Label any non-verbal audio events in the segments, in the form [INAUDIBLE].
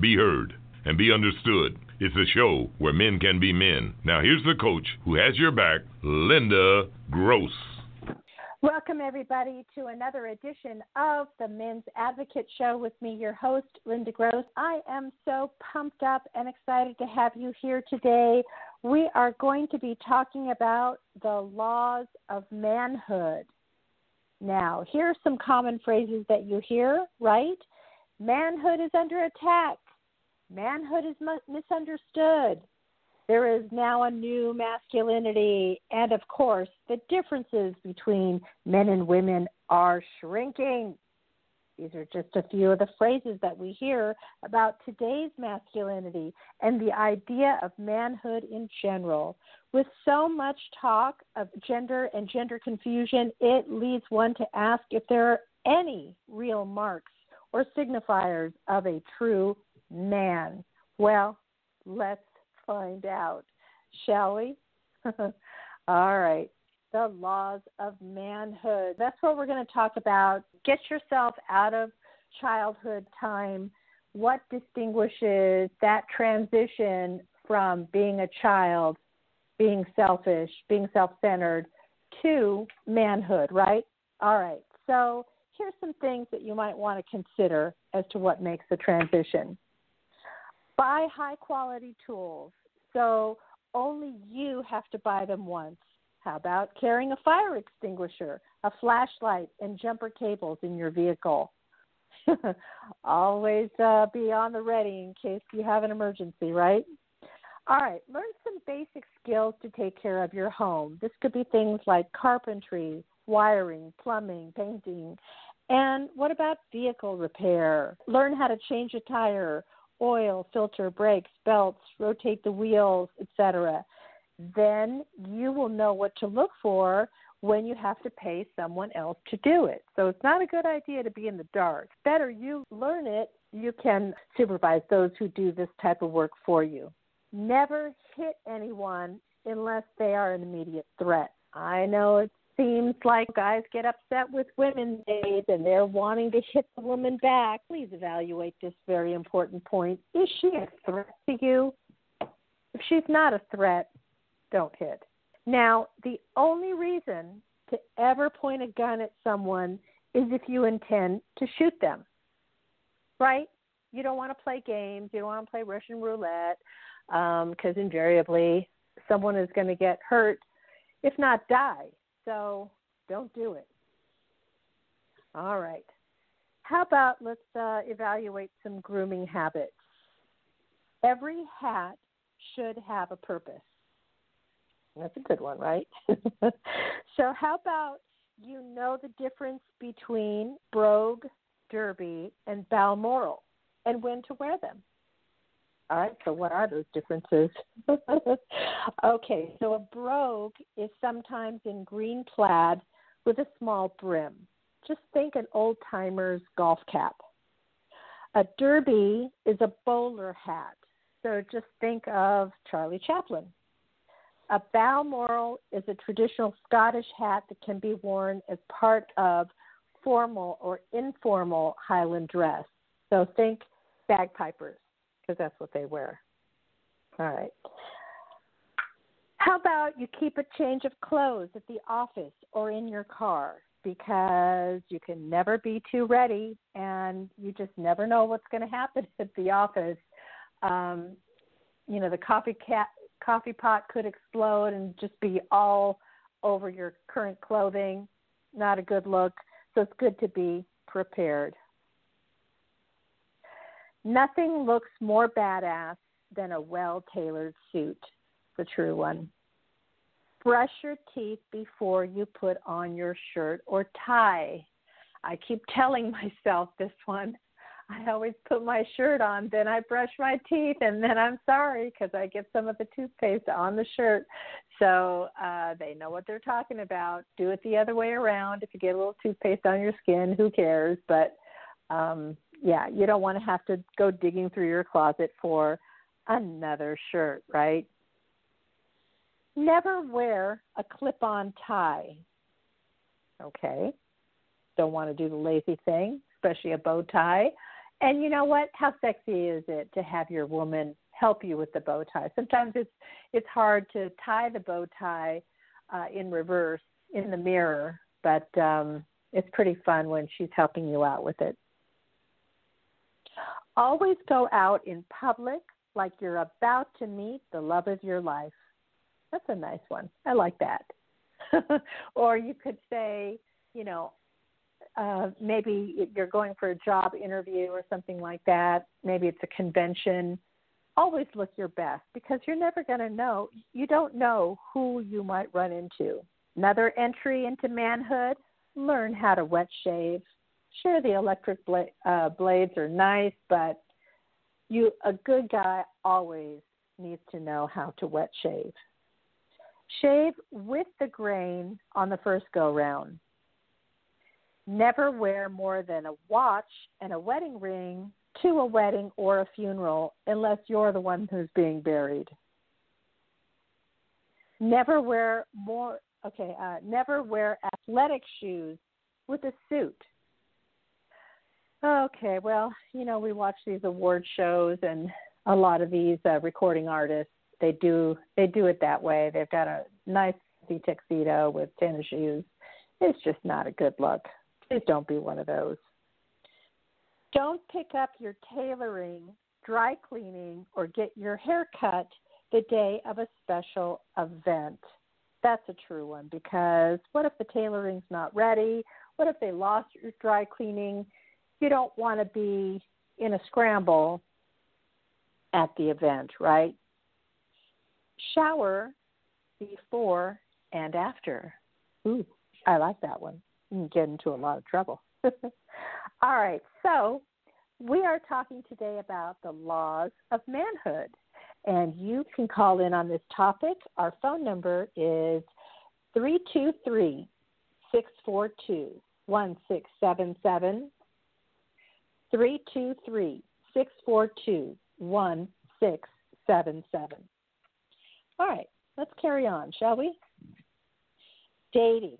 be heard, and be understood. It's a show where men can be men. Now, here's the coach who has your back, Linda Gross. Welcome, everybody, to another edition of the Men's Advocate Show with me, your host, Linda Gross. I am so pumped up and excited to have you here today. We are going to be talking about the laws of manhood. Now, here are some common phrases that you hear, right? Manhood is under attack. Manhood is misunderstood. There is now a new masculinity. And of course, the differences between men and women are shrinking. These are just a few of the phrases that we hear about today's masculinity and the idea of manhood in general. With so much talk of gender and gender confusion, it leads one to ask if there are any real marks or signifiers of a true man. Well, let's find out, shall we? [LAUGHS] All right. The laws of manhood. That's what we're going to talk about. Get yourself out of childhood time. What distinguishes that transition from being a child, being selfish, being self centered, to manhood, right? All right. So here's some things that you might want to consider as to what makes the transition. Buy high quality tools. So only you have to buy them once. How about carrying a fire extinguisher, a flashlight, and jumper cables in your vehicle? [LAUGHS] Always uh, be on the ready in case you have an emergency, right? All right, learn some basic skills to take care of your home. This could be things like carpentry, wiring, plumbing, painting. And what about vehicle repair? Learn how to change a tire, oil, filter, brakes, belts, rotate the wheels, etc. Then you will know what to look for when you have to pay someone else to do it. So it's not a good idea to be in the dark. Better you learn it, you can supervise those who do this type of work for you. Never hit anyone unless they are an immediate threat. I know it seems like guys get upset with women days and they're wanting to hit the woman back. Please evaluate this very important point. Is she a threat to you? If she's not a threat, don't hit. Now, the only reason to ever point a gun at someone is if you intend to shoot them, right? You don't want to play games. You don't want to play Russian roulette because um, invariably someone is going to get hurt, if not die. So don't do it. All right. How about let's uh, evaluate some grooming habits? Every hat should have a purpose. That's a good one, right? [LAUGHS] so, how about you know the difference between brogue, derby, and balmoral and when to wear them? All right, so what are those differences? [LAUGHS] okay, so a brogue is sometimes in green plaid with a small brim. Just think an old timer's golf cap. A derby is a bowler hat, so just think of Charlie Chaplin. A balmoral is a traditional Scottish hat that can be worn as part of formal or informal Highland dress. So think bagpipers because that's what they wear. All right. How about you keep a change of clothes at the office or in your car because you can never be too ready and you just never know what's going to happen [LAUGHS] at the office. Um, you know, the coffee cat coffee pot could explode and just be all over your current clothing. Not a good look. So it's good to be prepared. Nothing looks more badass than a well tailored suit, the true one. Brush your teeth before you put on your shirt or tie. I keep telling [LAUGHS] myself this one. I always put my shirt on, then I brush my teeth, and then I'm sorry because I get some of the toothpaste on the shirt. So uh, they know what they're talking about. Do it the other way around. If you get a little toothpaste on your skin, who cares? But um, yeah, you don't want to have to go digging through your closet for another shirt, right? Never wear a clip on tie. Okay. Don't want to do the lazy thing, especially a bow tie. And you know what? How sexy is it to have your woman help you with the bow tie? Sometimes it's it's hard to tie the bow tie uh, in reverse in the mirror, but um, it's pretty fun when she's helping you out with it. Always go out in public like you're about to meet the love of your life. That's a nice one. I like that. [LAUGHS] or you could say, you know, uh, maybe you're going for a job interview or something like that. Maybe it's a convention. Always look your best because you're never going to know. You don't know who you might run into. Another entry into manhood learn how to wet shave. Sure, the electric bla- uh, blades are nice, but you a good guy always needs to know how to wet shave. Shave with the grain on the first go round. Never wear more than a watch and a wedding ring to a wedding or a funeral unless you're the one who's being buried. Never wear more okay, uh, never wear athletic shoes with a suit. Okay, well, you know, we watch these award shows and a lot of these uh, recording artists they do they do it that way. They've got a nice tuxedo with tennis shoes. It's just not a good look. Please don't be one of those. Don't pick up your tailoring, dry cleaning, or get your hair cut the day of a special event. That's a true one because what if the tailoring's not ready? What if they lost your dry cleaning? You don't want to be in a scramble at the event, right? shower before and after. Ooh, I like that one. You can get into a lot of trouble. [LAUGHS] All right, so we are talking today about the laws of manhood. And you can call in on this topic. Our phone number is 323 642 1677. 323 642 1677. All right, let's carry on, shall we? Dating.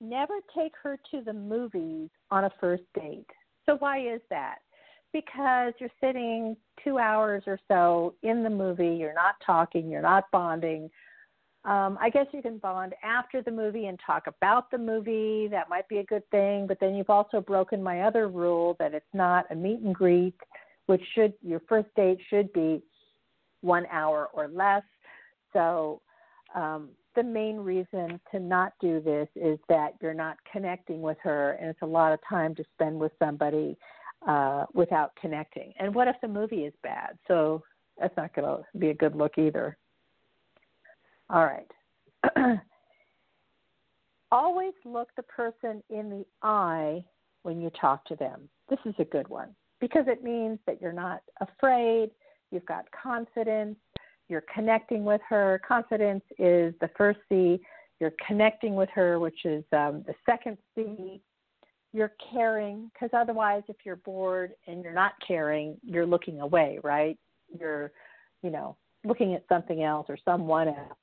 Never take her to the movies on a first date. So, why is that? Because you're sitting two hours or so in the movie, you're not talking, you're not bonding. Um, I guess you can bond after the movie and talk about the movie. That might be a good thing. But then you've also broken my other rule that it's not a meet and greet, which should your first date should be one hour or less. So, um, the main reason to not do this is that you're not connecting with her, and it's a lot of time to spend with somebody uh, without connecting. And what if the movie is bad? So that's not going to be a good look either. All right. [CLEARS THROAT] Always look the person in the eye when you talk to them. This is a good one because it means that you're not afraid, you've got confidence, you're connecting with her. Confidence is the first C. You're connecting with her, which is um, the second C. You're caring, because otherwise, if you're bored and you're not caring, you're looking away, right? You're, you know, looking at something else or someone else.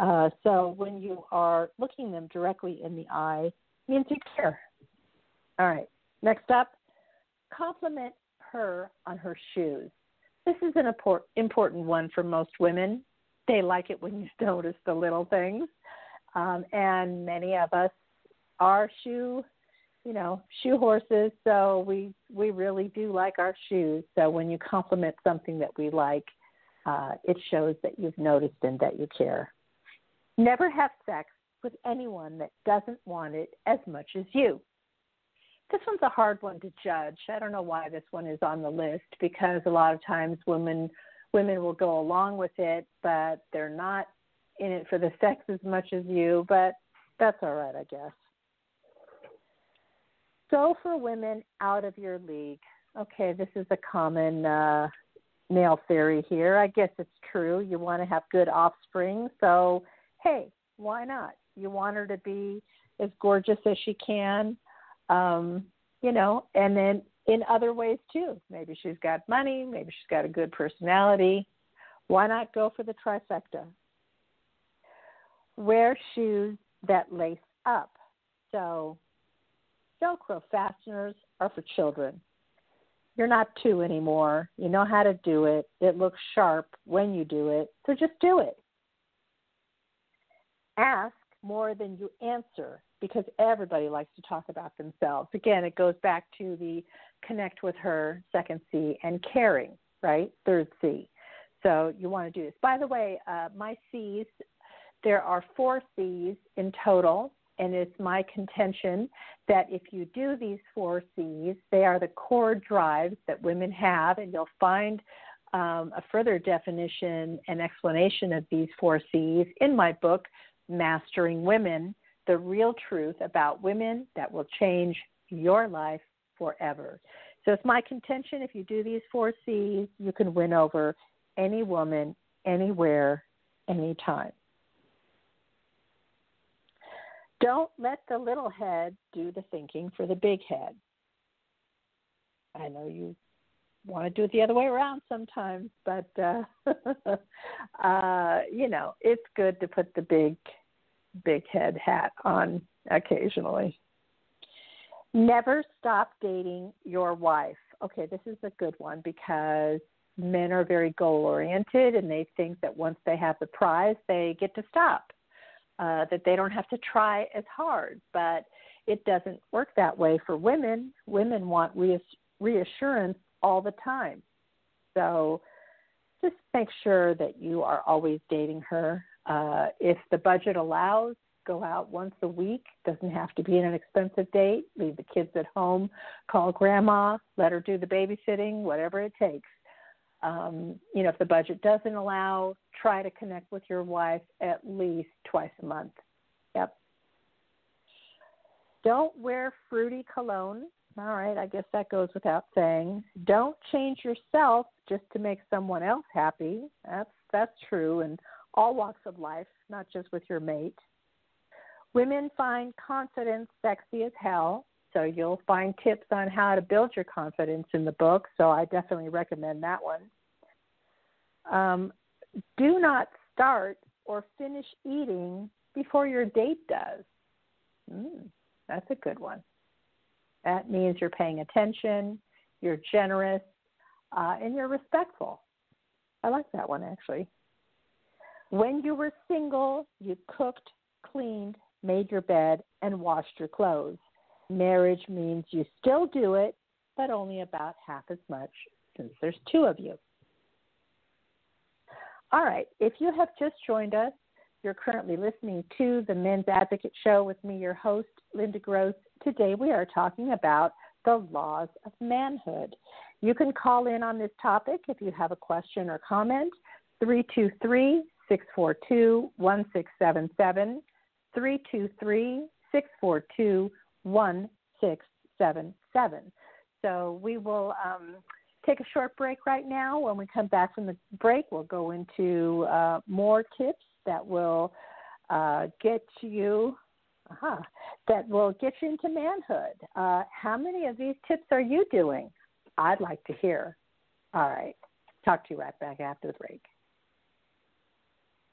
Uh, so when you are looking them directly in the eye, means you care. All right. Next up, compliment her on her shoes. This is an important one for most women. They like it when you [LAUGHS] notice the little things. Um, and many of us are shoe, you know, shoe horses. So we we really do like our shoes. So when you compliment something that we like, uh, it shows that you've noticed and that you care. Never have sex with anyone that doesn't want it as much as you this one's a hard one to judge. I don't know why this one is on the list because a lot of times women women will go along with it, but they're not in it for the sex as much as you, but that's all right, I guess. Go for women out of your league. okay, this is a common uh, male theory here. I guess it's true. You want to have good offspring, so hey, why not? You want her to be as gorgeous as she can, um, you know, and then in other ways too. Maybe she's got money, maybe she's got a good personality. Why not go for the trifecta? Wear shoes that lace up. So, Velcro fasteners are for children. You're not two anymore. You know how to do it. It looks sharp when you do it. So just do it. Ask more than you answer because everybody likes to talk about themselves. Again, it goes back to the connect with her, second C, and caring, right? Third C. So you want to do this. By the way, uh, my C's, there are four C's in total, and it's my contention that if you do these four C's, they are the core drives that women have, and you'll find um, a further definition and explanation of these four C's in my book, Mastering Women The Real Truth About Women That Will Change Your Life Forever. So it's my contention if you do these four C's, you can win over any woman, anywhere, anytime. Don't let the little head do the thinking for the big head. I know you want to do it the other way around sometimes, but uh, [LAUGHS] uh, you know it's good to put the big, big head hat on occasionally. Never stop dating your wife. Okay, this is a good one because men are very goal oriented and they think that once they have the prize, they get to stop, uh, that they don't have to try as hard. But it doesn't work that way for women. Women want reassurance all the time. So just make sure that you are always dating her. Uh, if the budget allows, go out once a week. Doesn't have to be an expensive date. Leave the kids at home. Call grandma. Let her do the babysitting. Whatever it takes. Um, you know, if the budget doesn't allow, try to connect with your wife at least twice a month. Yep. Don't wear fruity cologne all right, I guess that goes without saying. Don't change yourself just to make someone else happy. That's that's true in all walks of life, not just with your mate. Women find confidence sexy as hell, so you'll find tips on how to build your confidence in the book. So I definitely recommend that one. Um, do not start or finish eating before your date does. Mm, that's a good one. That means you're paying attention, you're generous, uh, and you're respectful. I like that one actually. When you were single, you cooked, cleaned, made your bed, and washed your clothes. Marriage means you still do it, but only about half as much since there's two of you. All right, if you have just joined us, you're currently listening to the Men's Advocate Show with me, your host, Linda Gross. Today we are talking about the laws of manhood. You can call in on this topic if you have a question or comment. 323 642 1677. 323 642 1677. So we will um, take a short break right now. When we come back from the break, we'll go into uh, more tips that will uh, get you uh-huh, that will get you into manhood. Uh, how many of these tips are you doing? I'd like to hear. All right. Talk to you right back after the break.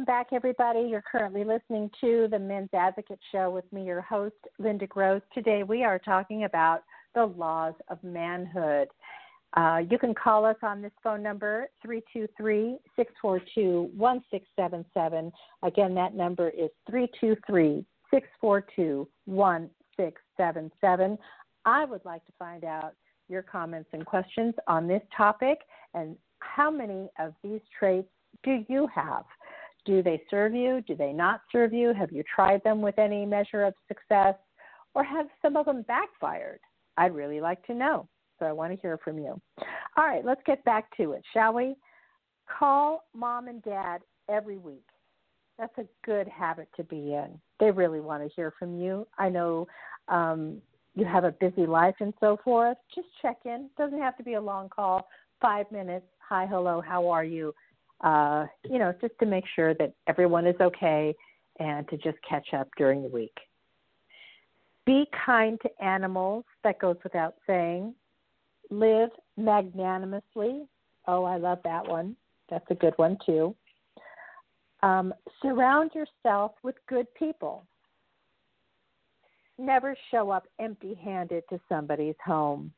Welcome back, everybody. You're currently listening to the Men's Advocate Show with me, your host, Linda Gross. Today we are talking about the laws of manhood. Uh, you can call us on this phone number, 323 642 1677. Again, that number is 323 642 1677. I would like to find out your comments and questions on this topic and how many of these traits do you have? Do they serve you? Do they not serve you? Have you tried them with any measure of success? Or have some of them backfired? I'd really like to know. So I want to hear from you. All right, let's get back to it, shall we? Call mom and dad every week. That's a good habit to be in. They really want to hear from you. I know um, you have a busy life and so forth. Just check in. Doesn't have to be a long call. Five minutes. Hi, hello, how are you? Uh, you know, just to make sure that everyone is okay and to just catch up during the week. Be kind to animals, that goes without saying. Live magnanimously. Oh, I love that one. That's a good one, too. Um, surround yourself with good people. Never show up empty handed to somebody's home.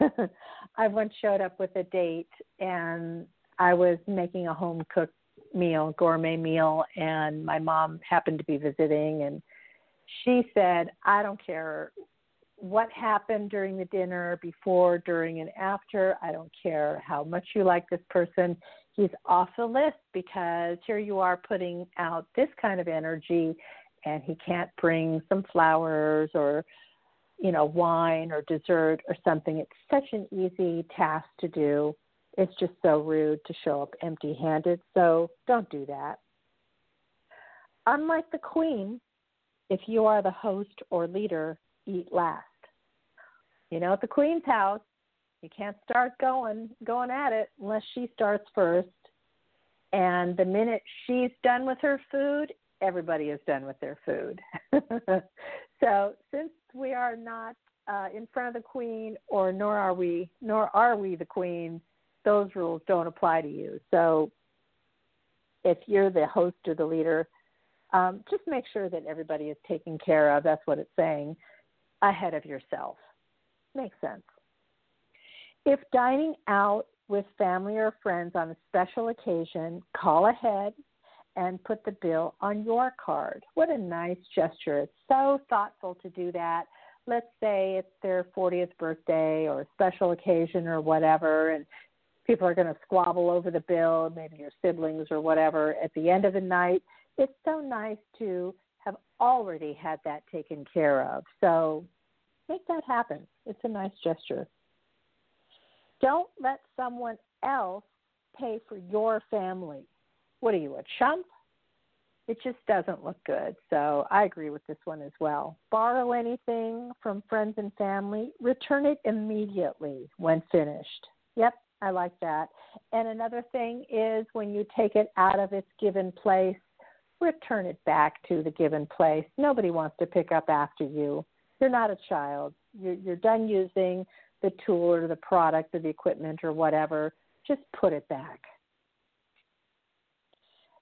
[LAUGHS] I once showed up with a date and I was making a home cooked meal, gourmet meal, and my mom happened to be visiting, and she said, "I don't care what happened during the dinner, before, during, and after. I don't care how much you like this person. He's off the list because here you are putting out this kind of energy, and he can't bring some flowers or." you know, wine or dessert or something. It's such an easy task to do it's just so rude to show up empty handed, so don't do that. Unlike the queen, if you are the host or leader, eat last. You know, at the queen's house, you can't start going going at it unless she starts first. And the minute she's done with her food, everybody is done with their food. [LAUGHS] so since we are not uh, in front of the queen, or nor are we, nor are we the queen, those rules don't apply to you. So if you're the host or the leader, um, just make sure that everybody is taken care of. That's what it's saying ahead of yourself. Makes sense. If dining out with family or friends on a special occasion, call ahead and put the bill on your card. What a nice gesture. It's so thoughtful to do that. Let's say it's their 40th birthday or a special occasion or whatever, and people are going to squabble over the bill, maybe your siblings or whatever, at the end of the night. It's so nice to have already had that taken care of. So make that happen. It's a nice gesture. Don't let someone else pay for your family. What are you, a chump? It just doesn't look good. So I agree with this one as well. Borrow anything from friends and family, return it immediately when finished. Yep, I like that. And another thing is when you take it out of its given place, return it back to the given place. Nobody wants to pick up after you. You're not a child. You're, you're done using the tool or the product or the equipment or whatever. Just put it back.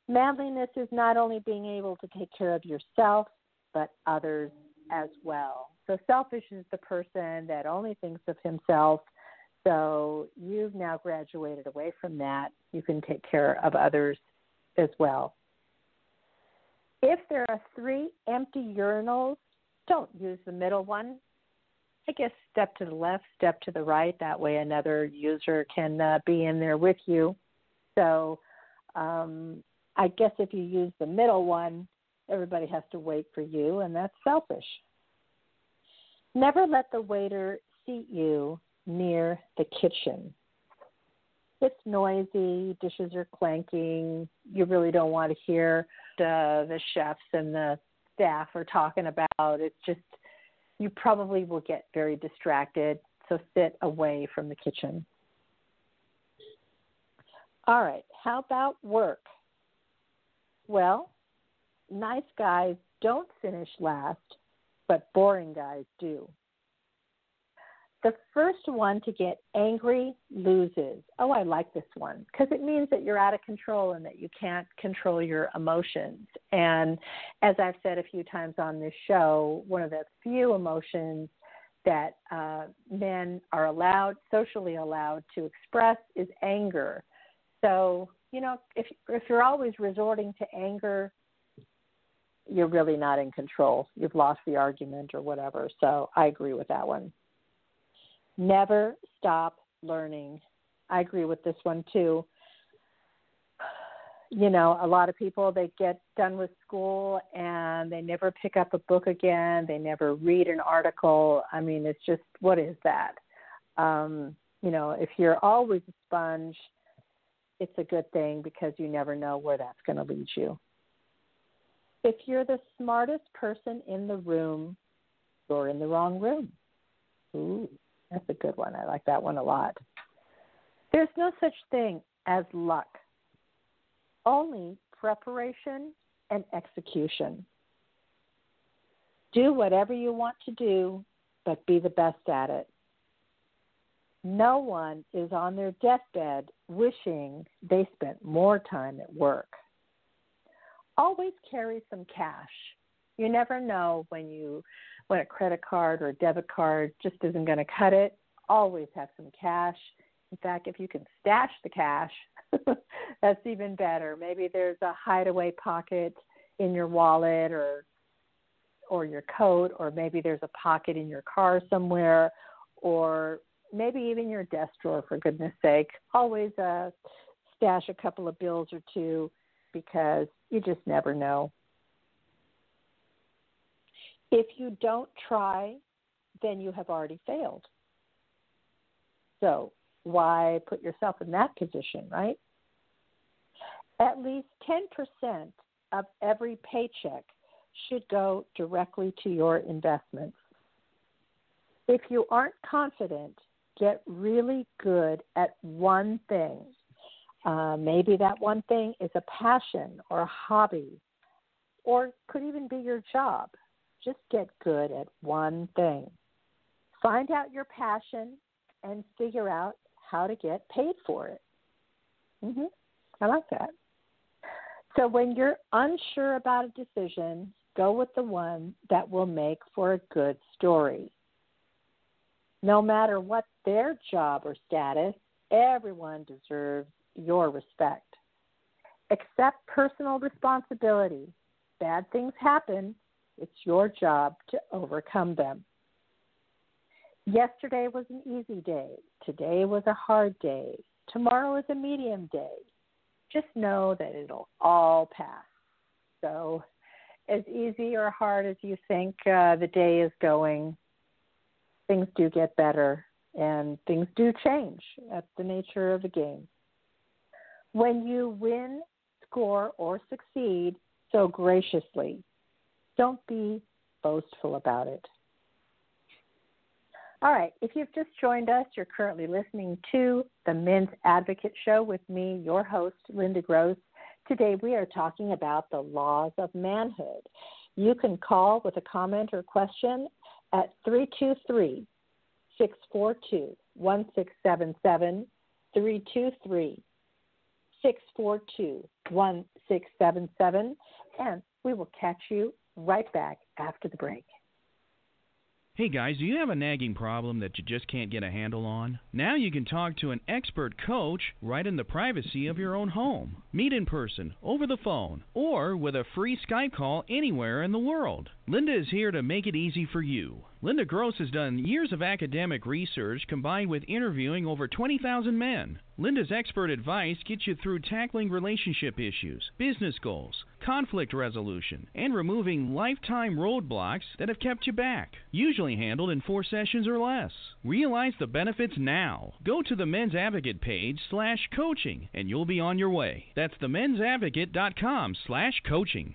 Manliness is not only being able to take care of yourself, but others as well. So selfish is the person that only thinks of himself So you've now graduated away from that. You can take care of others as well. If there are three empty urinals, don't use the middle one. I guess step to the left, step to the right. That way, another user can uh, be in there with you. So, um, I guess if you use the middle one, everybody has to wait for you, and that's selfish. Never let the waiter seat you near the kitchen. It's noisy, dishes are clanking. You really don't want to hear the, the chefs and the staff are talking about. It's just, you probably will get very distracted. So sit away from the kitchen. All right, how about work? Well, nice guys don't finish last, but boring guys do. The first one to get angry loses. Oh, I like this one because it means that you're out of control and that you can't control your emotions. And as I've said a few times on this show, one of the few emotions that uh, men are allowed, socially allowed to express is anger. So, you know, if if you're always resorting to anger, you're really not in control. You've lost the argument or whatever. So, I agree with that one. Never stop learning. I agree with this one too. You know, a lot of people they get done with school and they never pick up a book again. They never read an article. I mean, it's just what is that? Um, you know, if you're always a sponge, it's a good thing because you never know where that's going to lead you. If you're the smartest person in the room, you're in the wrong room. Ooh. That's a good one. I like that one a lot. There's no such thing as luck, only preparation and execution. Do whatever you want to do, but be the best at it. No one is on their deathbed wishing they spent more time at work. Always carry some cash. You never know when you when a credit card or a debit card just isn't going to cut it, always have some cash. In fact, if you can stash the cash, [LAUGHS] that's even better. Maybe there's a hideaway pocket in your wallet or or your coat or maybe there's a pocket in your car somewhere or maybe even your desk drawer for goodness sake. Always uh stash a couple of bills or two because you just never know. If you don't try, then you have already failed. So, why put yourself in that position, right? At least 10% of every paycheck should go directly to your investments. If you aren't confident, get really good at one thing. Uh, maybe that one thing is a passion or a hobby, or could even be your job just get good at one thing. Find out your passion and figure out how to get paid for it. hmm I like that. So when you're unsure about a decision, go with the one that will make for a good story. No matter what their job or status, everyone deserves your respect. Accept personal responsibility. Bad things happen, it's your job to overcome them. Yesterday was an easy day. Today was a hard day. Tomorrow is a medium day. Just know that it'll all pass. So, as easy or hard as you think uh, the day is going, things do get better and things do change. That's the nature of the game. When you win, score, or succeed so graciously, don't be boastful about it. All right, if you've just joined us, you're currently listening to the Men's Advocate Show with me, your host, Linda Gross. Today we are talking about the laws of manhood. You can call with a comment or question at 323 642 1677. 323 642 1677. And we will catch you right back after the break. Hey guys, do you have a nagging problem that you just can't get a handle on? Now you can talk to an expert coach right in the privacy of your own home. Meet in person, over the phone, or with a free Skype call anywhere in the world. Linda is here to make it easy for you. Linda Gross has done years of academic research combined with interviewing over 20,000 men. Linda's expert advice gets you through tackling relationship issues, business goals, conflict resolution, and removing lifetime roadblocks that have kept you back. Usually handled in four sessions or less. Realize the benefits now. Go to the Men's Advocate page slash coaching and you'll be on your way. That's themensadvocate.com slash coaching.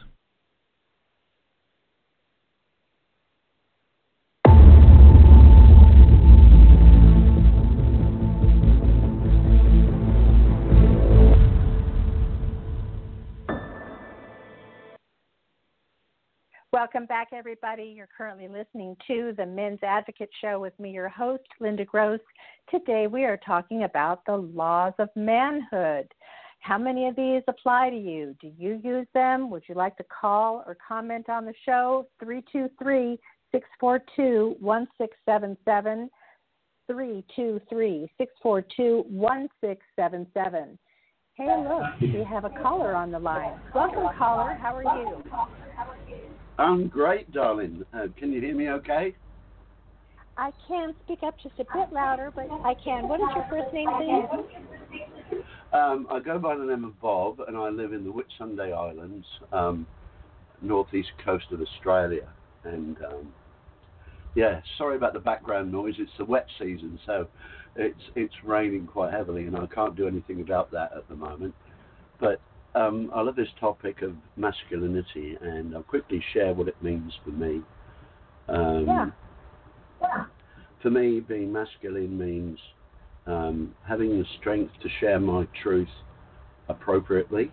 Welcome back, everybody. You're currently listening to the Men's Advocate Show with me, your host, Linda Gross. Today we are talking about the laws of manhood. How many of these apply to you? Do you use them? Would you like to call or comment on the show? 323 642 1677. 323 642 1677. Hey, look, we have a caller on the line. Welcome, caller. How are you? I'm great, darling. Uh, can you hear me okay? I can speak up just a bit louder, but I can. What is your first name, please? Um, I go by the name of Bob, and I live in the Whitsunday Islands, um, northeast coast of Australia. And um, yeah, sorry about the background noise. It's the wet season, so it's it's raining quite heavily, and I can't do anything about that at the moment. But um, I love this topic of masculinity, and I'll quickly share what it means for me. Um, yeah. Yeah. For me, being masculine means um, having the strength to share my truth appropriately,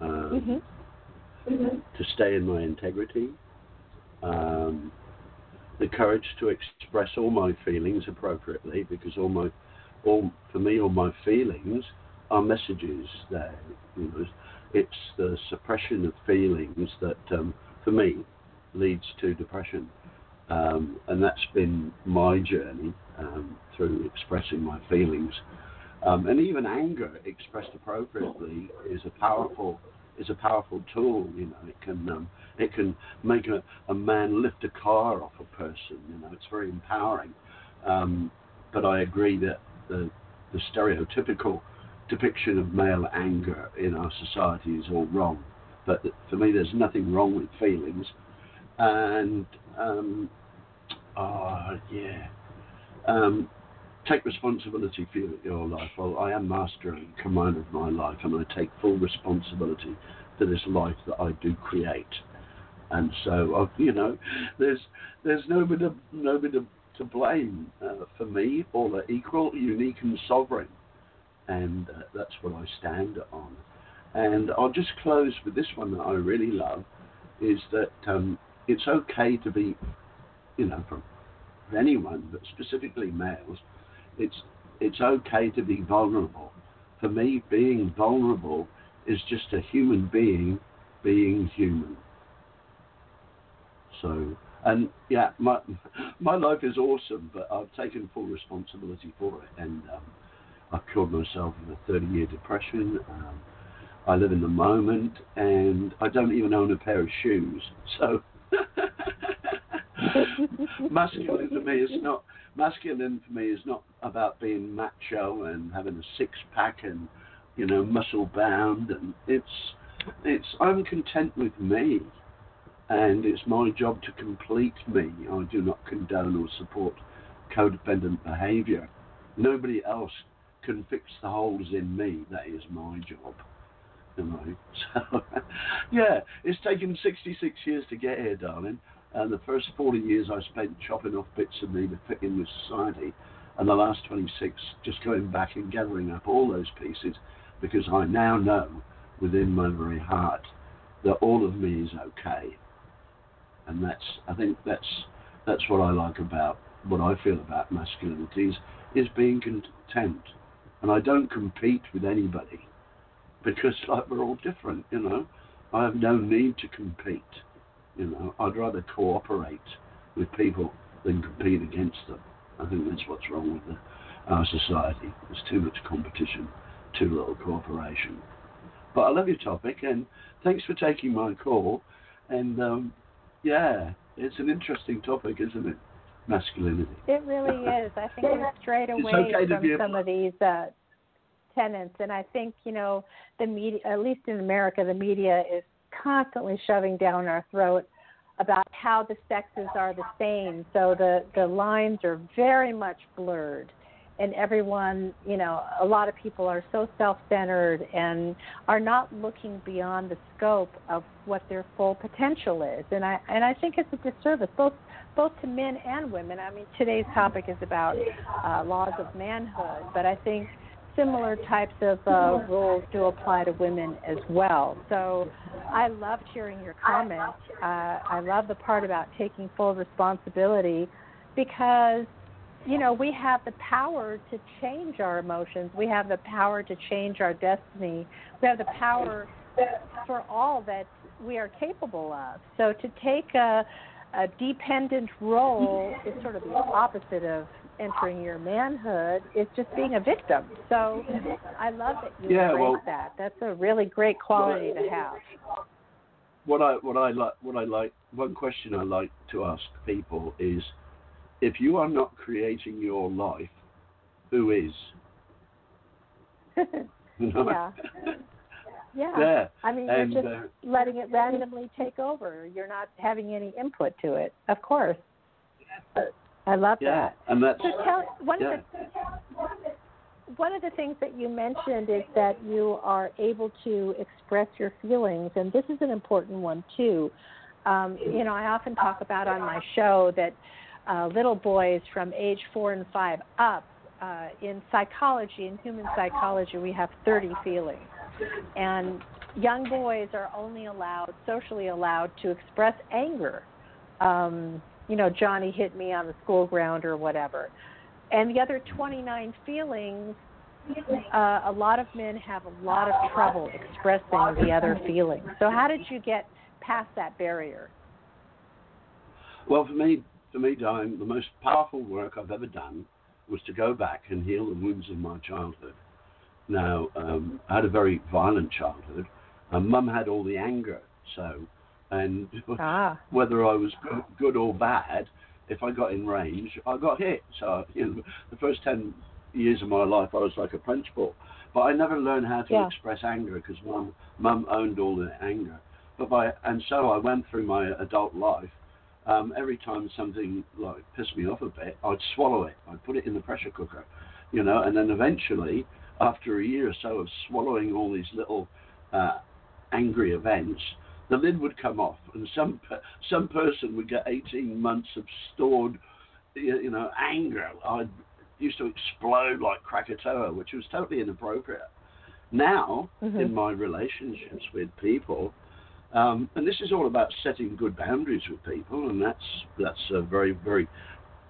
um, Mm-hmm. Mm-hmm. to stay in my integrity, um, the courage to express all my feelings appropriately, because all my, all for me, all my feelings are messages. there. you know, it's the suppression of feelings that, um, for me, leads to depression, um, and that's been my journey um, through expressing my feelings. Um, and even anger expressed appropriately is a powerful is a powerful tool. You know, it can um, it can make a, a man lift a car off a person. You know, it's very empowering. Um, but I agree that the the stereotypical depiction of male anger in our society is all wrong. But for me, there's nothing wrong with feelings. And um, oh yeah, um, take responsibility for your life. Well, I am master and commander of my life, and I take full responsibility for this life that I do create. And so, uh, you know, there's there's nobody nobody to blame uh, for me. All are equal, unique, and sovereign, and uh, that's what I stand on. And I'll just close with this one that I really love, is that um, it's okay to be, you know, from anyone, but specifically males, it's it's okay to be vulnerable. For me, being vulnerable is just a human being being human. So, and yeah, my [LAUGHS] my life is awesome, but I've taken full responsibility for it, and um, I killed myself in a 30-year depression. Um, I live in the moment, and I don't even own a pair of shoes. [LAUGHS] So, [LAUGHS] masculine to me is [LAUGHS] not masculine for me is not about being macho and having a six pack and you know muscle bound and it's it's I'm content with me and it's my job to complete me. I do not condone or support codependent behavior. Nobody else can fix the holes in me. That is my job. You know? [LAUGHS] So, yeah, it's taken 66 years to get here, darling. And the first 40 years I spent chopping off bits of me to fit in with society, and the last 26 just going back and gathering up all those pieces because I now know within my very heart that all of me is okay. And that's, I think that's, that's what I like about, what I feel about masculinity is, is being content. And I don't compete with anybody because [LAUGHS] like we're all different, you know. I have no need to compete. You know, I'd rather cooperate with people than compete against them. I think that's what's wrong with the, our society. There's too much competition, too little cooperation. But I love your topic, and thanks for taking my call. And um, yeah, it's an interesting topic, isn't it? Masculinity. It really is. I think we're straight away okay from some of these uh, tenets, and I think you know the media, at least in America, the media is constantly shoving down our throat about how the sexes are the same. So the the lines are very much blurred and everyone, you know, a lot of people are so self-centered and are not looking beyond the scope of what their full potential is. And I and I think it's a disservice both both to men and women. I mean, today's topic is about uh, laws of manhood, but I think similar types of uh, rules do apply to women as well. So I loved hearing your comment. Uh, I love the part about taking full responsibility because you know, we have the power to change our emotions. We have the power to change our destiny. We have the power for all that we are capable of. So to take a, a dependent role is sort of the opposite of entering your manhood. It's just being a victim. So I love that you yeah, embrace well, that. That's a really great quality to have. What I what I like what I like one question I like to ask people is if you are not creating your life, who is? [LAUGHS] yeah. [LAUGHS] Yeah. I mean, and, you're just uh, letting it randomly take over. You're not having any input to it. Of course. I love yeah. that. And that's so tell one yeah. of the one of the things that you mentioned is that you are able to express your feelings, and this is an important one too. Um, you know, I often talk about on my show that uh, little boys from age four and five up. Uh, in psychology, in human psychology, we have 30 feelings. And young boys are only allowed, socially allowed, to express anger. Um, you know, Johnny hit me on the school ground or whatever. And the other 29 feelings, uh, a lot of men have a lot of trouble expressing the other feelings. So, how did you get past that barrier? Well, for me, for me, Diane, the most powerful work I've ever done was to go back and heal the wounds of my childhood. Now, um, I had a very violent childhood. and Mum had all the anger, so, and [LAUGHS] ah. whether I was good or bad, if I got in range, I got hit. So, you know, the first 10 years of my life, I was like a punch ball. But I never learned how to yeah. express anger because mum, mum owned all the anger. But by, and so I went through my adult life um, every time something like pissed me off a bit, I'd swallow it. I'd put it in the pressure cooker, you know, and then eventually, after a year or so of swallowing all these little uh, angry events, the lid would come off, and some some person would get 18 months of stored, you know, anger. I used to explode like Krakatoa, which was totally inappropriate. Now, mm-hmm. in my relationships with people, um, and this is all about setting good boundaries with people, and that's that's a very very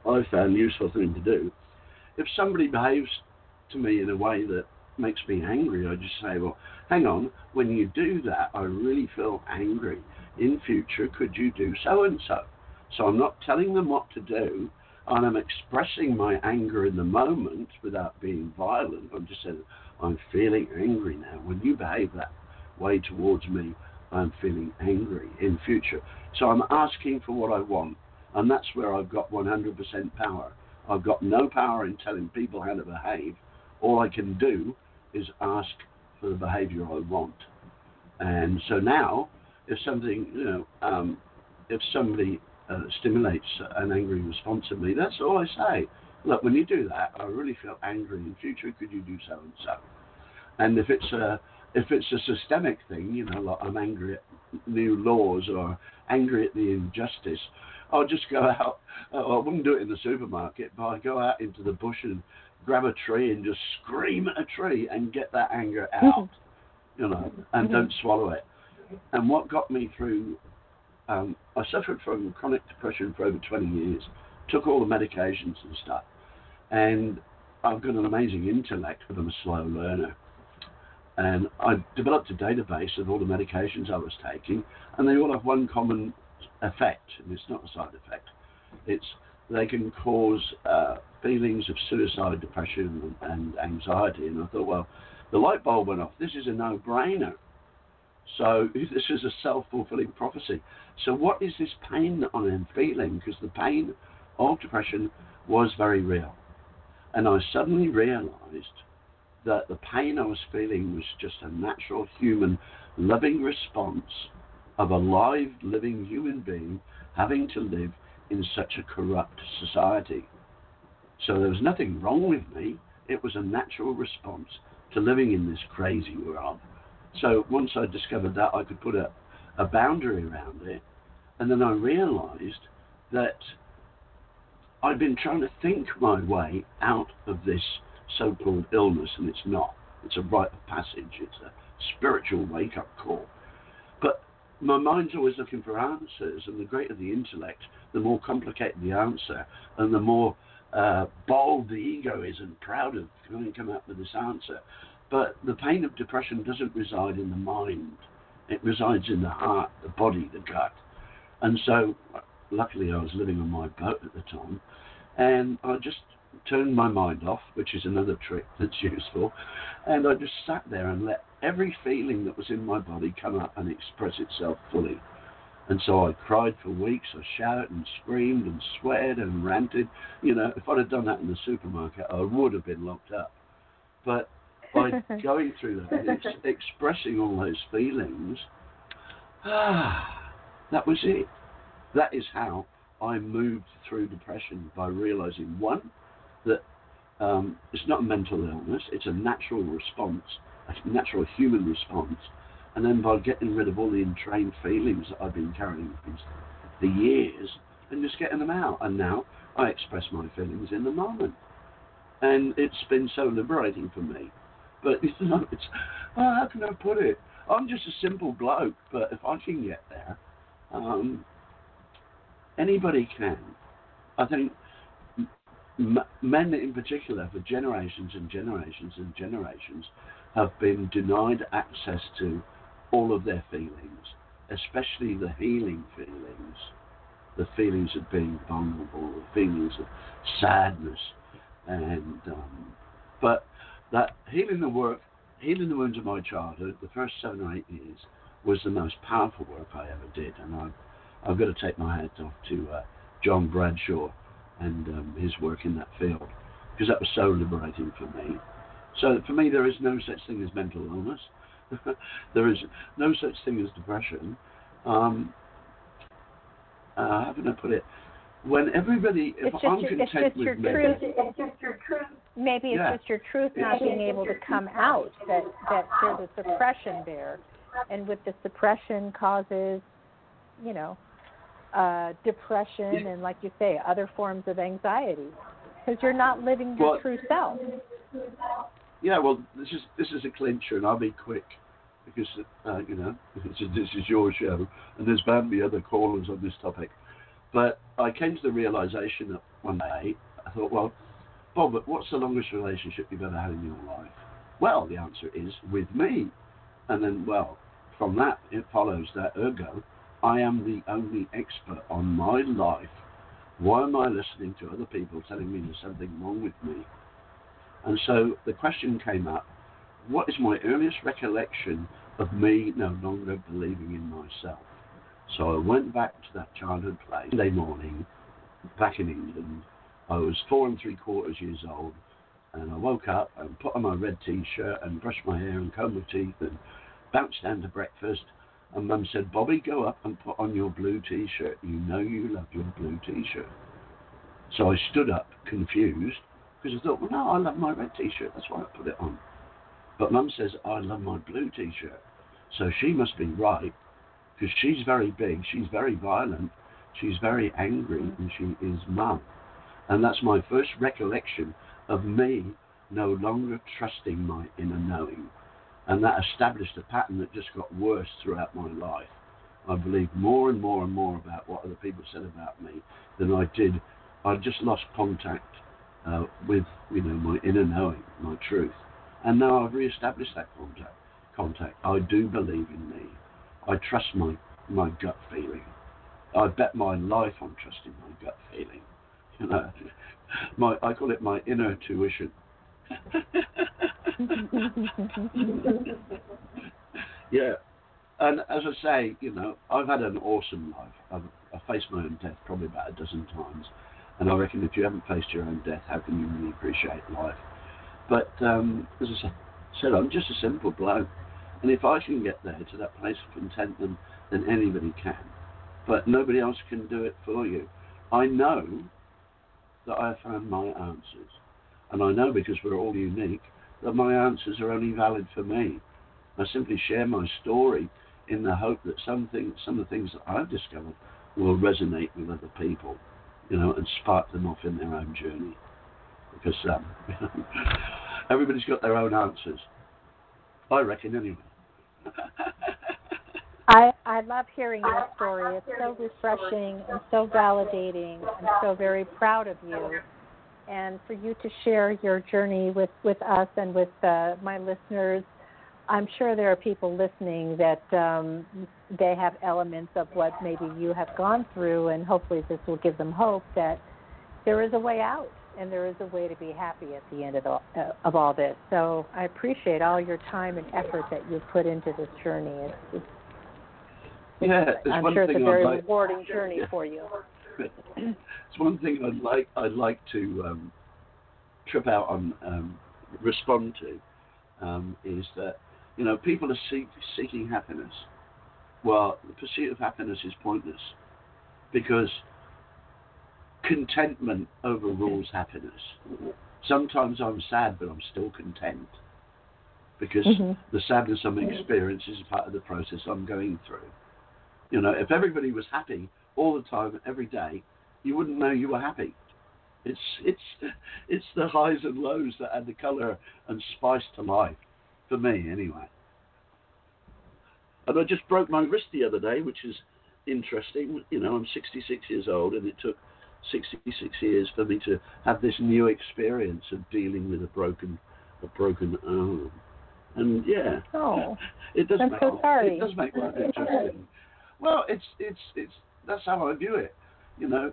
I found useful thing to do. If somebody behaves to me in a way that makes me angry, I just say, well, hang on, when you do that, I really feel angry. In future, could you do so and so? So I'm not telling them what to do, and I'm expressing my anger in the moment without being violent. I'm just saying, I'm feeling angry now. When you behave that way towards me, I'm feeling angry in future. So I'm asking for what I want, and that's where I've got 100% power. I've got no power in telling people how to behave. All I can do is ask for the behavior I want. And so now, if something, you know, um, if somebody uh, stimulates an angry response in me, that's all I say. Look, when you do that, I really feel angry in future. Could you do so and so? And if it's a if it's a systemic thing, you know, like I'm angry at new laws or angry at the injustice, I'll just go out. Uh, I wouldn't do it in the supermarket, but I go out into the bush and grab a tree and just scream at a tree and get that anger [LAUGHS] out, mm-hmm. you know, and mm-hmm. don't swallow it. And what got me through, um, I suffered from chronic depression for over 20 years, took all the medications and stuff, and I've got an amazing intellect, but I'm a slow learner. And I developed a database of all the medications I was taking, and they all have one common effect, and it's not a side effect. It's they can cause uh, feelings of suicide, depression, and anxiety. And I thought, well, the light bulb went off. This is a no-brainer. So [LAUGHS] this is a self-fulfilling prophecy. So what is this pain that I am feeling? Because the pain of depression was very real. And I suddenly realized that the pain I was feeling was just a natural human loving response of a live, living human being having to live in such a corrupt society. So there was nothing wrong with me. It was a natural response to living in this crazy world. So once I discovered that, I could put a, a boundary around it. And then I realized that I'd been trying to think my way out of this so called illness, and it's not. It's a rite of passage, it's a spiritual wake up call. But my mind's always looking for answers, and the greater the intellect, the more complicated the answer, and the more uh, bold the ego is and proud of having come up with this answer. But the pain of depression doesn't reside in the mind, it resides in the heart, the body, the gut. And so, luckily, I was living on my boat at the time, and I just turned my mind off, which is another trick that's useful, and I just sat there and let every feeling that was in my body come up and express itself fully. And so I cried for weeks. I shouted and screamed and sweared and ranted. You know, if I'd have done that in the supermarket, I would have been locked up. But by [LAUGHS] going through that and ex- expressing all those feelings, ah, [SIGHS] that was it. That is how I moved through depression by realizing one, that um, it's not a mental illness, it's a natural response, a natural human response and then by getting rid of all the entrained feelings that I've been carrying for years and just getting them out. And now I express my feelings in the moment. And it's been so liberating for me. But [LAUGHS] you know, it's how can I put it? I'm just a simple bloke, but if I can get there, um, anybody can. I think men in particular, for generations and generations and generations, have been denied access to all of their feelings, especially the healing feelings, the feelings of being vulnerable, the feelings of sadness, and um, but that healing the work, healing the wounds of my childhood, the first seven or eight years was the most powerful work I ever did, and I've I've got to take my hat off to uh, John Bradshaw and um, his work in that field because that was so liberating for me. So for me, there is no such thing as mental illness. [LAUGHS] there is no such thing as depression. Um, uh, how can I put it? When everybody, if it's I'm just, content it's just with your me, truth. It's just your truth. Maybe it's yeah. just your truth not being able to come out. That that there's a suppression there, and with the suppression causes, you know, uh, depression and, like you say, other forms of anxiety, because you're not living your well, true self. Yeah, well, this is this is a clincher, and I'll be quick because uh, you know [LAUGHS] this is your show, and there's bound to be other callers on this topic. But I came to the realization that one day I thought, well, Bob, what's the longest relationship you've ever had in your life? Well, the answer is with me. And then, well, from that it follows that ergo, I am the only expert on my life. Why am I listening to other people telling me there's something wrong with me? And so the question came up what is my earliest recollection of me no longer believing in myself? So I went back to that childhood place Monday morning back in England. I was four and three quarters years old, and I woke up and put on my red t shirt and brushed my hair and combed my teeth and bounced down to breakfast. And Mum said, Bobby, go up and put on your blue t shirt. You know you love your blue t shirt. So I stood up, confused, because I thought, well, no, I love my red T-shirt. That's why I put it on. But Mum says I love my blue T-shirt, so she must be right because she's very big, she's very violent, she's very angry, and she is Mum. And that's my first recollection of me no longer trusting my inner knowing. And that established a pattern that just got worse throughout my life. I believed more and more and more about what other people said about me than I did. I just lost contact uh, with, you know, my inner knowing, my truth. And now I've re-established that contact. Contact. I do believe in me. I trust my my gut feeling. I bet my life on trusting my gut feeling. [LAUGHS] You know, my I call it my inner tuition. [LAUGHS] [LAUGHS] yeah, and as I say, you know, I've had an awesome life. I've, I've faced my own death probably about a dozen times, and I reckon if you haven't faced your own death, how can you really appreciate life? But um, as I said, I'm just a simple bloke, and if I can get there to that place of contentment, then anybody can. But nobody else can do it for you. I know that I have found my answers. And I know because we're all unique that my answers are only valid for me. I simply share my story in the hope that some things, some of the things that I've discovered will resonate with other people, you know, and spark them off in their own journey. Because um, [LAUGHS] everybody's got their own answers. I reckon, anyway. I I love hearing your story. It's so refreshing and so validating. I'm so very proud of you, and for you to share your journey with with us and with uh, my listeners. I'm sure there are people listening that um, they have elements of what maybe you have gone through, and hopefully this will give them hope that there is a way out and there is a way to be happy at the end of, all, uh, of all this. So I appreciate all your time and effort that you've put into this journey. It's, it's yeah, I'm one sure it's a very rewarding journey for you. It's one thing I'd like I'd like to um, trip out on um, respond to um, is that you know people are seek, seeking happiness. Well, the pursuit of happiness is pointless because contentment overrules happiness. Sometimes I'm sad, but I'm still content because Mm-hmm. the sadness I'm experiencing is part of the process I'm going through. You know, if everybody was happy all the time, every day, you wouldn't know you were happy. It's it's it's the highs and lows that add the colour and spice to life, for me anyway. And I just broke my wrist the other day, which is interesting. You know, I'm 66 years old, and it took 66 years for me to have this new experience of dealing with a broken a broken arm. And yeah, Oh, [LAUGHS] it does I'm make so sorry. it does make life [LAUGHS] interesting. Well, it's it's it's that's how I view it. You know,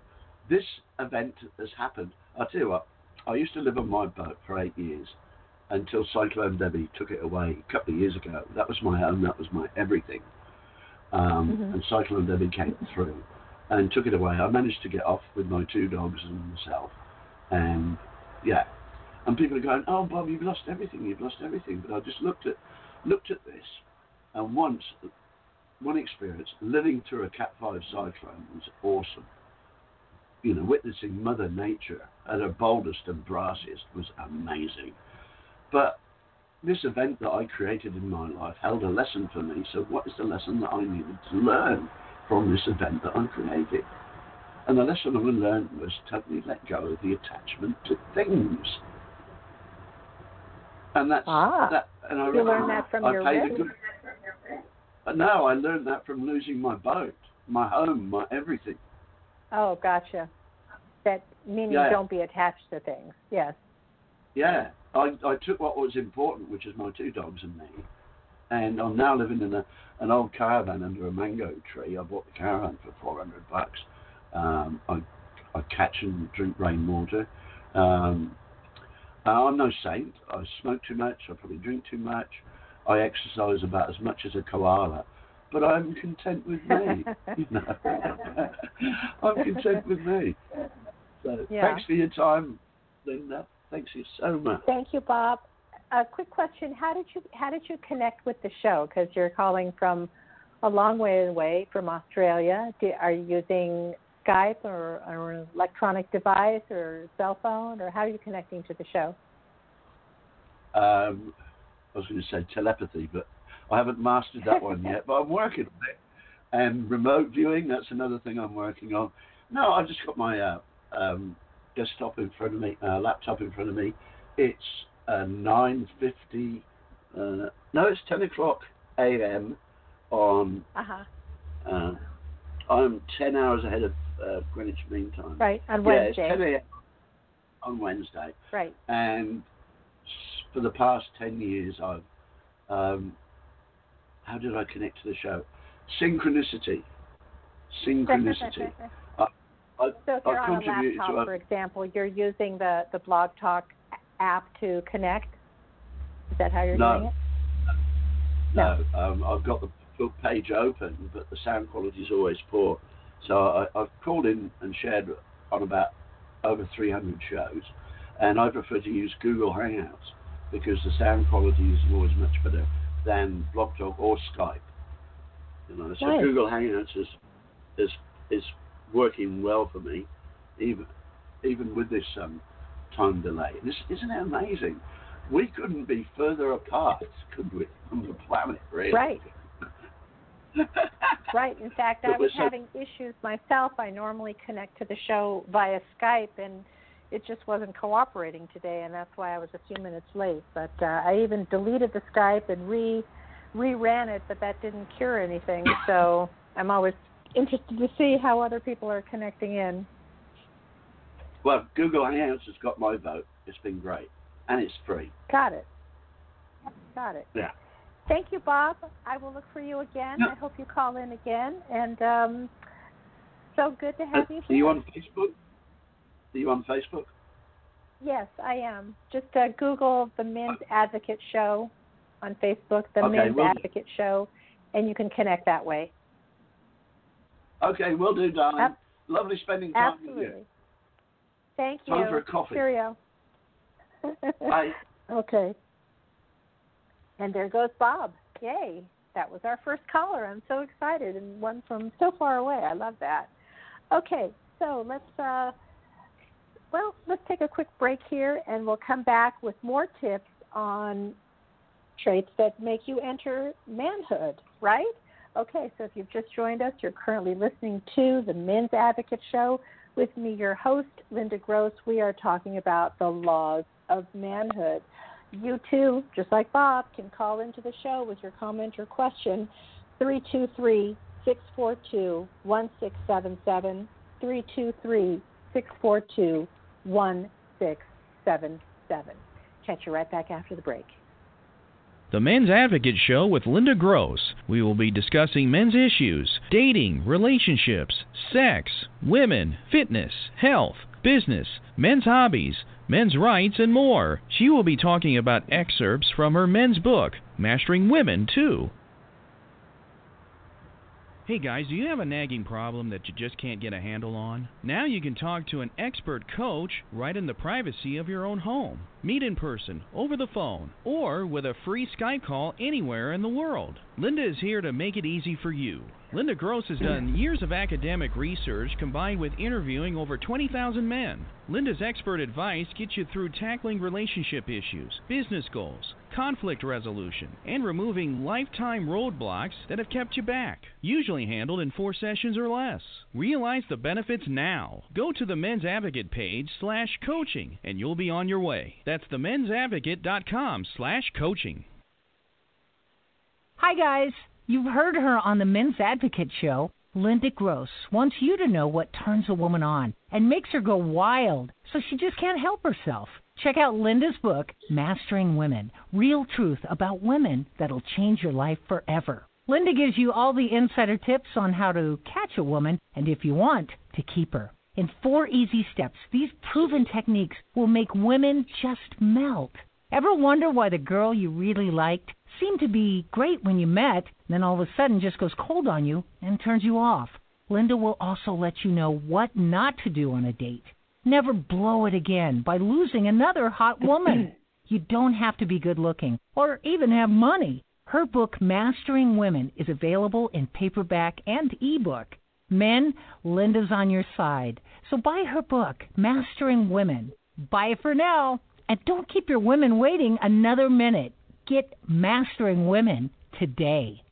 this event has happened. I tell you what, I used to live on my boat for eight years until Cyclone Debbie took it away a couple of years ago. That was my home. That was my everything. Um, Mhm. And Cyclone Debbie came through and took it away. I managed to get off with my two dogs and myself, and yeah. And people are going, "Oh, Bob, you've lost everything. You've lost everything." But I just looked at looked at this, and once one experience living through a Cat Five cyclone was awesome. You know, witnessing Mother Nature at her boldest and brassiest was amazing. But this event that I created in my life held a lesson for me. So, what is the lesson that I needed to learn from this event that I created? And the lesson I learned was totally let go of the attachment to things. And that's Ah, that. And I you learned that from I your paid a good. But no, I learned that from losing my boat, my home, my everything. oh, gotcha. That meaning Yeah. don't be attached to things. Yes. Yeah, I, I took what was important, which is my two dogs and me, and I'm now living in a, an old caravan under a mango tree. I bought the caravan for 400 bucks. Um, I, I catch and drink rainwater. Um, I'm no saint. I smoke too much. I probably drink too much. I exercise about as much as a koala, but I'm content with me. [LAUGHS] [LAUGHS] you know, I'm content with me. So Yeah. thanks for your time, Linda. Thanks you so much. Thank you, Bob. A quick question: How did you how did you connect with the show? Because you're calling from a long way away from Australia. Do, are you using Skype or, or an electronic device or cell phone, or how are you connecting to the show? Um, I was going to say telepathy, but I haven't mastered that one yet. But I'm working on it. And remote viewing, that's another thing I'm working on. No, I've just got my uh, um, desktop in front of me, uh, laptop in front of me. It's uh, 9.50, uh, no, it's 10 o'clock a.m. on, Uh-huh. uh, I'm 10 hours ahead of uh, Greenwich Mean Time. Right, on Yeah, Wednesday. it's 10 a.m. on Wednesday. Right. And for the past 10 years, I've, um, how did I connect to the show? Synchronicity. Synchronicity. I, so if you're I've on a laptop, to for example, you're using the, the Blog Talk app to connect? Is that how you're No. doing it? No, um, I've got the book page open, but the sound quality is always poor. So I, I've called in and shared on about over 300 shows, and I prefer to use Google Hangouts because the sound quality is always much better than Blog Talk or Skype. You know, so Nice. Google Hangouts is is is working well for me, even even with this um, time delay. This isn't it amazing? We couldn't be further apart, could we, from the planet, really? Right. [LAUGHS] Right. In fact, I was so- having issues myself. I normally connect to the show via Skype, and it just wasn't cooperating today, and that's why I was a few minutes late. But uh, I even deleted the Skype and re reran it, but that didn't cure anything. [COUGHS] So I'm always interested to see how other people are connecting in. Well, Google Hangouts has got my vote. It's been great, and it's free. Got it. Got it. Yeah. Thank you, Bob. I will look for you again. Yeah. I hope you call in again. And um, so good to have Uh, you Are you on Facebook? Are you on Facebook? Yes, I am. Just uh, Google the Men's Advocate Show on Facebook, the Okay, Men's will do. Advocate Show, and you can connect that way. Okay, we'll do, darling. Ab- Lovely spending time with Absolutely. you. Thank you. Time for a coffee. Cheerio. Bye. [LAUGHS] Okay. And there goes Bob. Yay. That was our first caller. I'm so excited and one from so far away. I love that. Okay, so let's uh well, let's take a quick break here and we'll come back with more tips on traits that make you enter manhood, right? Okay, so if you've just joined us, you're currently listening to the Men's Advocate Show with me, your host, Linda Gross. We are talking about the laws of manhood. You too, just like Bob, can call into the show with your comment or question 323 642 1677. 323 642 1677. Catch you right back after the break. The Men's Advocate Show with Linda Gross. We will be discussing men's issues, dating, relationships, sex, women, fitness, health, business, men's hobbies, men's rights, and more. She will be talking about excerpts from her men's book, Mastering Women, too. Hey guys, do you have a nagging problem that you just can't get a handle on? Now you can talk to an expert coach right in the privacy of your own home. Meet in person, over the phone, or with a free Skype call anywhere in the world. Linda is here to make it easy for you. Linda Gross has done years of academic research combined with interviewing over 20,000 men. Linda's expert advice gets you through tackling relationship issues, business goals, conflict resolution, and removing lifetime roadblocks that have kept you back. Usually handled in four sessions or less. Realize the benefits now. Go to the Men's Advocate page slash coaching and you'll be on your way. That's themensadvocate.com slash coaching. Hi, guys. You've heard her on the Men's Advocate Show. Linda Gross wants you to know what turns a woman on and makes her go wild so she just can't help herself. Check out Linda's book, Mastering Women Real Truth About Women That'll Change Your Life Forever. Linda gives you all the insider tips on how to catch a woman and, if you want, to keep her. In four easy steps, these proven techniques will make women just melt. Ever wonder why the girl you really liked seemed to be great when you met, then all of a sudden just goes cold on you and turns you off? Linda will also let you know what not to do on a date. Never blow it again by losing another hot [CLEARS THROAT] woman. you don't have to be good looking or even have money. Her book, Mastering Women, is available in paperback and ebook. Men, Linda's on your side. So buy her book, Mastering Women. Buy it for now. And don't keep your women waiting another minute. Get Mastering Women today.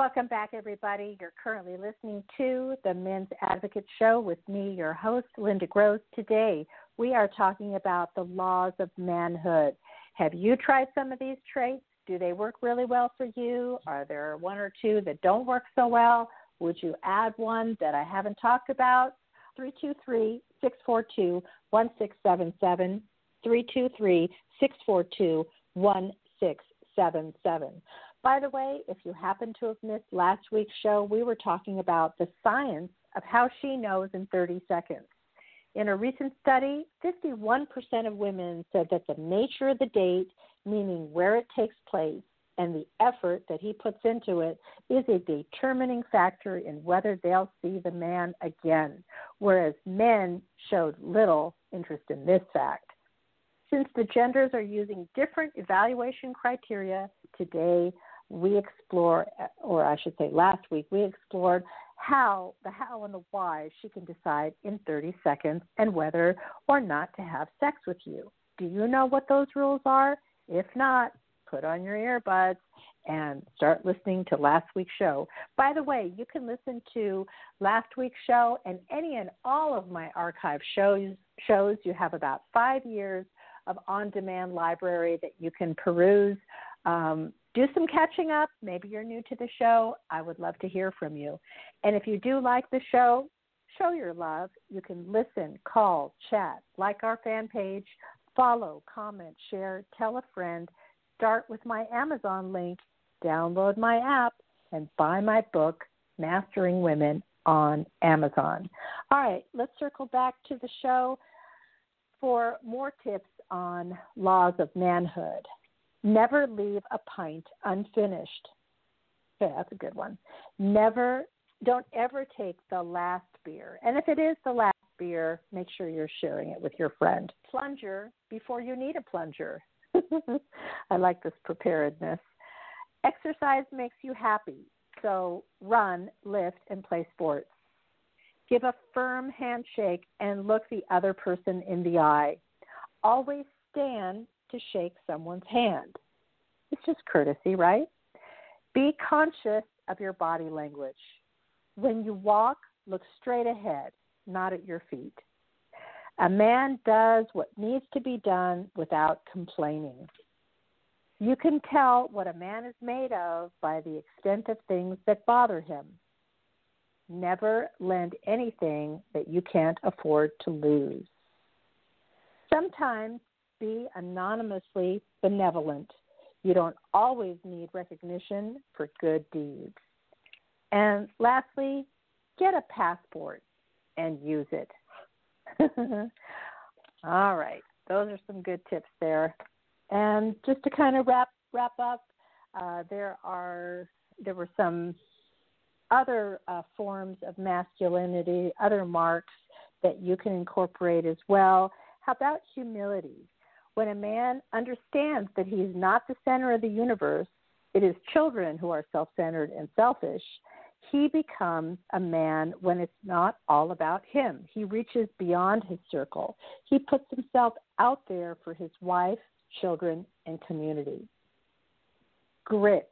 Welcome back, everybody. You're currently listening to the Men's Advocate Show with me, your host, Linda Gross. Today, we are talking about the laws of manhood. Have you tried some of these traits? Do they work really well for you? Are there one or two that don't work so well? Would you add one that I haven't talked about? 323 642 1677. 323 642 1677. By the way, if you happen to have missed last week's show, we were talking about the science of how she knows in 30 seconds. In a recent study, 51% of women said that the nature of the date, meaning where it takes place, and the effort that he puts into it is a determining factor in whether they'll see the man again, whereas men showed little interest in this fact. Since the genders are using different evaluation criteria, today we explore, or I should say last week, we explored how, the how and the why she can decide in 30 seconds and whether or not to have sex with you. Do you know what those rules are? If not, put on your earbuds and start listening to last week's show. By the way, you can listen to last week's show and any and all of my archive shows. Shows you have about five years of on-demand library that you can peruse. Um, do some catching up. Maybe you're new to the show. I would love to hear from you. And if you do like the show, show your love. You can listen, call, chat, like our fan page, follow, comment, share, tell a friend, start with my Amazon link, download my app, and buy my book, Mastering Women, on Amazon. All right, let's circle back to the show for more tips on laws of manhood. Never leave a pint unfinished. Okay, that's a good one. Never, don't ever take the last beer. And if it is the last beer, make sure you're sharing it with your friend. Plunger before you need a plunger. [LAUGHS] I like this preparedness. Exercise makes you happy. So run, lift, and play sports. Give a firm handshake and look the other person in the eye. Always stand to shake someone's hand. It's just courtesy, right? Be conscious of your body language. When you walk, look straight ahead, not at your feet. A man does what needs to be done without complaining. You can tell what a man is made of by the extent of things that bother him. Never lend anything that you can't afford to lose. Sometimes be anonymously benevolent. You don't always need recognition for good deeds. And lastly, get a passport and use it. [LAUGHS] All right, those are some good tips there. And just to kind of wrap wrap up, uh, there are there were some other uh, forms of masculinity, other marks that you can incorporate as well. How about humility? When a man understands that he is not the center of the universe, it is children who are self centered and selfish, he becomes a man when it's not all about him. He reaches beyond his circle. He puts himself out there for his wife, children, and community. Grit.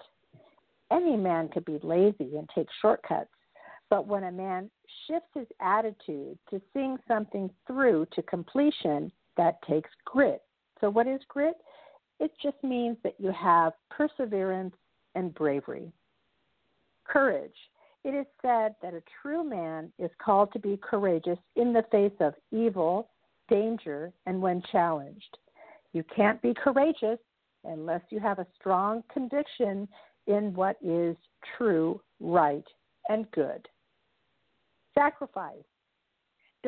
Any man could be lazy and take shortcuts, but when a man shifts his attitude to seeing something through to completion, that takes grit. So, what is grit? It just means that you have perseverance and bravery. Courage. It is said that a true man is called to be courageous in the face of evil, danger, and when challenged. You can't be courageous unless you have a strong conviction in what is true, right, and good. Sacrifice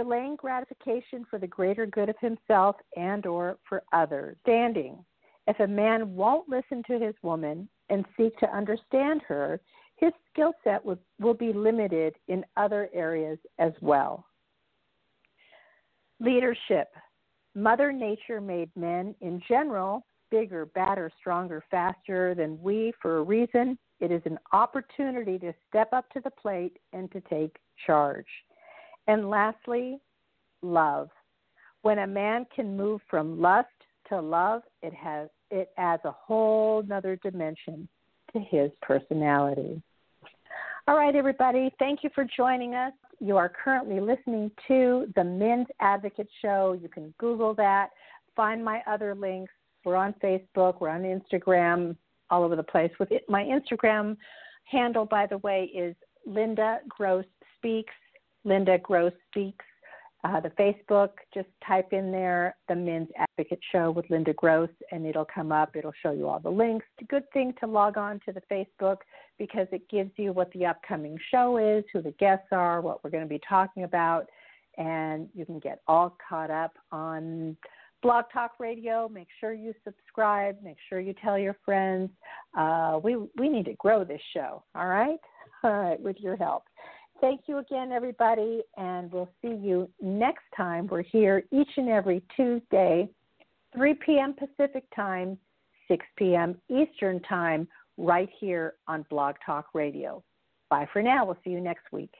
delaying gratification for the greater good of himself and or for others. Standing. If a man won't listen to his woman and seek to understand her, his skill set will, will be limited in other areas as well. Leadership. Mother Nature made men in general bigger, badder, stronger, faster than we for a reason. It is an opportunity to step up to the plate and to take charge. And lastly, love. When a man can move from lust to love, it has it adds a whole nother dimension to his personality. All right, everybody, thank you for joining us. You are currently listening to the Men's Advocate Show. You can Google that, find my other links. We're on Facebook, we're on Instagram, all over the place. With it, my Instagram handle, by the way, is Linda Gross Speaks. Linda Gross Speaks. Uh, the Facebook, just type in there the Men's Advocate Show with Linda Gross, and it'll come up. It'll show you all the links. Good thing to log on to the Facebook because it gives you what the upcoming show is, who the guests are, what we're going to be talking about, and you can get all caught up on Blog Talk Radio. Make sure you subscribe. Make sure you tell your friends. Uh, we we need to grow this show. All right, [LAUGHS] all right, with your help. Thank you again, everybody, and we'll see you next time. We're here each and every Tuesday, 3 p.m. Pacific Time, 6 p.m. Eastern Time, right here on Blog Talk Radio. Bye for now. We'll see you next week.